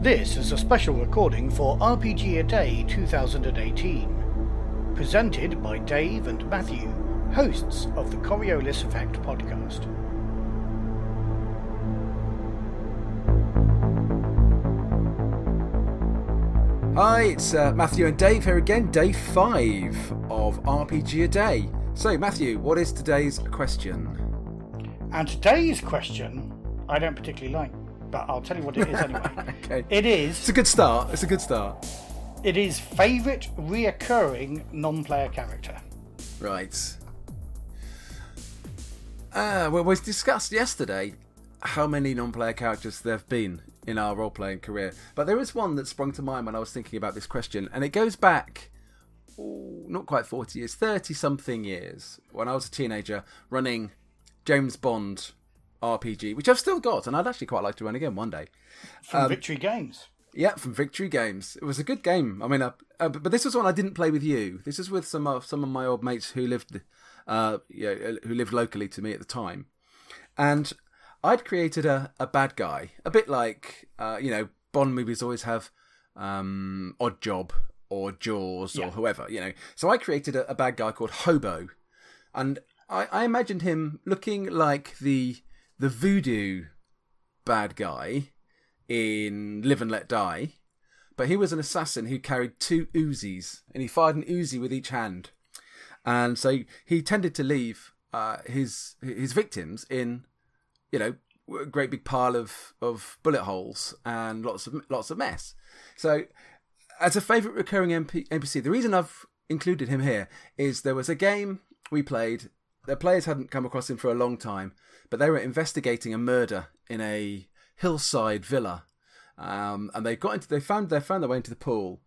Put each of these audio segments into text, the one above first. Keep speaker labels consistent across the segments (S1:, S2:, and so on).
S1: This is a special recording for RPG A Day 2018, presented by Dave and Matthew, hosts of the Coriolis Effect podcast.
S2: Hi, it's uh, Matthew and Dave here again, day five of RPG A Day. So, Matthew, what is today's question?
S1: And today's question, I don't particularly like, but I'll tell you what it is anyway.
S2: okay.
S1: It is.
S2: It's a good start. It's a good start.
S1: It is favourite reoccurring non-player character.
S2: Right. Uh, well, we discussed yesterday how many non-player characters there have been in our role-playing career, but there is one that sprung to mind when I was thinking about this question, and it goes back, not quite forty years, thirty-something years, when I was a teenager running James Bond RPG, which I've still got, and I'd actually quite like to run again one day.
S1: From Victory Games.
S2: Yeah, from Victory Games. It was a good game. I mean, uh, uh, but this was one I didn't play with you. This is with some of some of my old mates who lived, uh, yeah, who lived locally to me at the time, and I'd created a, a bad guy, a bit like uh, you know Bond movies always have um, Oddjob or Jaws
S1: Yeah.
S2: or whoever, you know. So I created a, a bad guy called Hobo, and I, I imagined him looking like the the voodoo bad guy in Live and Let Die, but he was an assassin who carried two Uzis, and he fired an Uzi with each hand, and so he tended to leave uh, his his victims in, you know, a great big pile of, of bullet holes and lots of lots of mess. So, as a favourite recurring MP, NPC, the reason I've included him here is there was a game we played. The players hadn't come across him for a long time, but they were investigating a murder in a hillside villa, um, and they got into they found they found their way into the pool,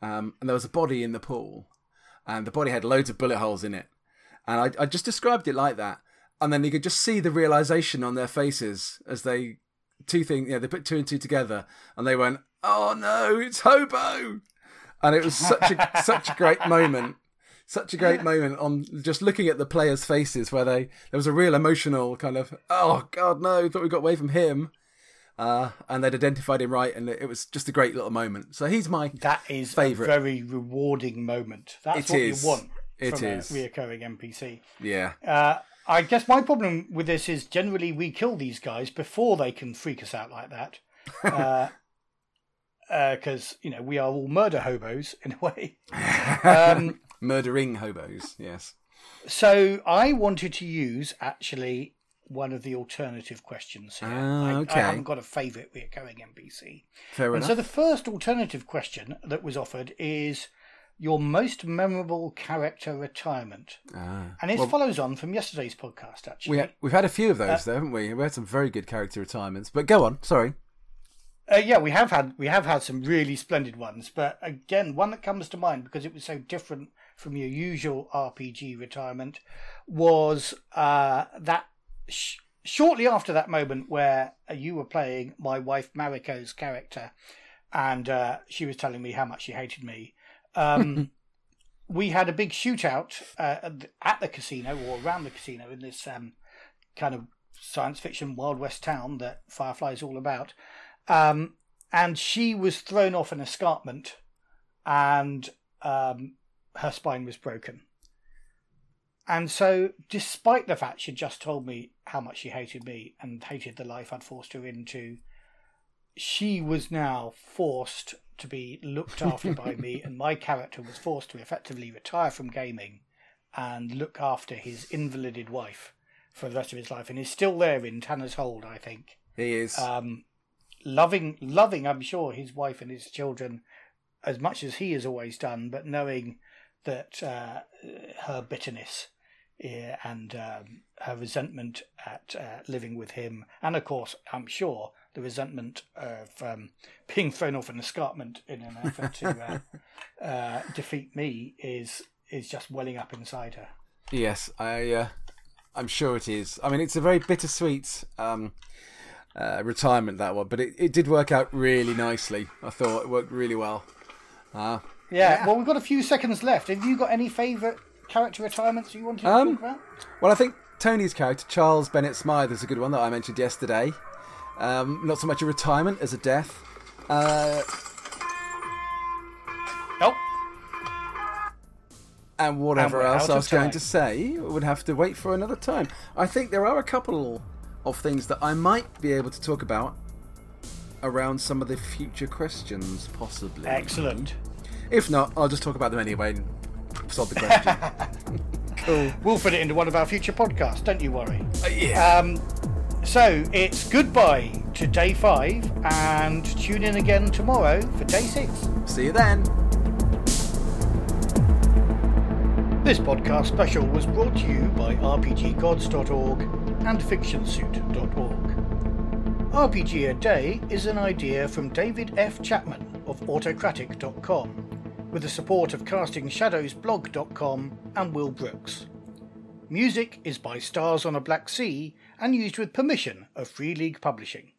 S2: um, and there was a body in the pool, and the body had loads of bullet holes in it, and I, I just described it like that, and then you could just see the realization on their faces as they two things, know, they put two and two together, and they went, "Oh no, it's hobo," and it was such a such a great moment. Such a great moment on just looking at the players' faces where they there was a real emotional kind of oh god no thought we got away from him, uh, and they'd identified him right and it was just a great little moment. So he's my
S1: That is
S2: Favourite.
S1: a very rewarding moment. That's
S2: It
S1: what
S2: is.
S1: you want
S2: It
S1: from
S2: is.
S1: a reoccurring NPC.
S2: yeah
S1: Uh, I guess my problem with this is generally we kill these guys before they can freak us out like that. Because, you know, we are all murder hobos in a way. Um,
S2: murdering hobos yes
S1: so I wanted to use actually one of the alternative questions here.
S2: Ah,
S1: I, I haven't got a favourite reoccurring NPC.
S2: fair
S1: And
S2: enough.
S1: so the first alternative question that was offered is your most memorable character retirement.
S2: Ah.
S1: And it
S2: Well,
S1: follows on from yesterday's podcast, actually.
S2: we ha- we've had a few of
S1: Uh,
S2: those though, haven't we? We had some very good character retirements. But go on, sorry.
S1: Uh, yeah, we have had we have had some really splendid ones, but again, one that comes to mind because it was so different from your usual RPG retirement was uh, that sh- shortly after that moment where uh, you were playing my wife Mariko's character, and uh, she was telling me how much she hated me. Um, we had a big shootout uh, at the- at the casino or around the casino in this um, kind of science fiction Wild West town that Firefly is all about. Um, and she was thrown off an escarpment, and um, her spine was broken. And so, despite the fact she'd just told me how much she hated me and hated the life I'd forced her into, she was now forced to be looked after by me, and my character was forced to effectively retire from gaming and look after his invalided wife for the rest of his life, and he's still there in Tanner's Hold, I think
S2: He is.
S1: um, loving, loving, I'm sure, his wife and his children as much as he has always done, but knowing that uh, her bitterness and um, her resentment at uh, living with him, and of course, I'm sure the resentment of um, being thrown off an escarpment in an effort to uh, uh, defeat me is is just welling up inside her.
S2: Yes, I. Uh, I'm sure it is. I mean, it's a very bittersweet um, uh, retirement that one, but it, it did work out really nicely. I thought it worked really well.
S1: Yeah, well, we've got a few seconds left. Have you got any favourite character retirements you want to
S2: Um,
S1: talk about?
S2: well, I think Tony's character, Charles Bennett Smythe, is a good one that I mentioned yesterday. Um, not so much a retirement as a death. Uh,
S1: Oh,
S2: and whatever
S1: And we're
S2: else
S1: out
S2: I
S1: of
S2: was going
S1: time.
S2: to say we would have to wait for another time. I think there are a couple of things that I might be able to talk about around some of the future questions, possibly.
S1: excellent.
S2: If not, I'll just talk about them anyway and solve the question. cool.
S1: We'll fit it into one of our future podcasts. Don't you worry.
S2: Uh, yeah.
S1: Um, so it's goodbye to day five, and tune in again tomorrow for day six.
S2: See you then.
S1: This podcast special was brought to you by RPGGods.org and FictionSuit.org. RPG a Day is an idea from David F. Chapman of Autocratik.com, with the support of CastingShadowsBlog.com and Will Brooks. Music is by Stars on a Black Sea and used with permission of Free League Publishing.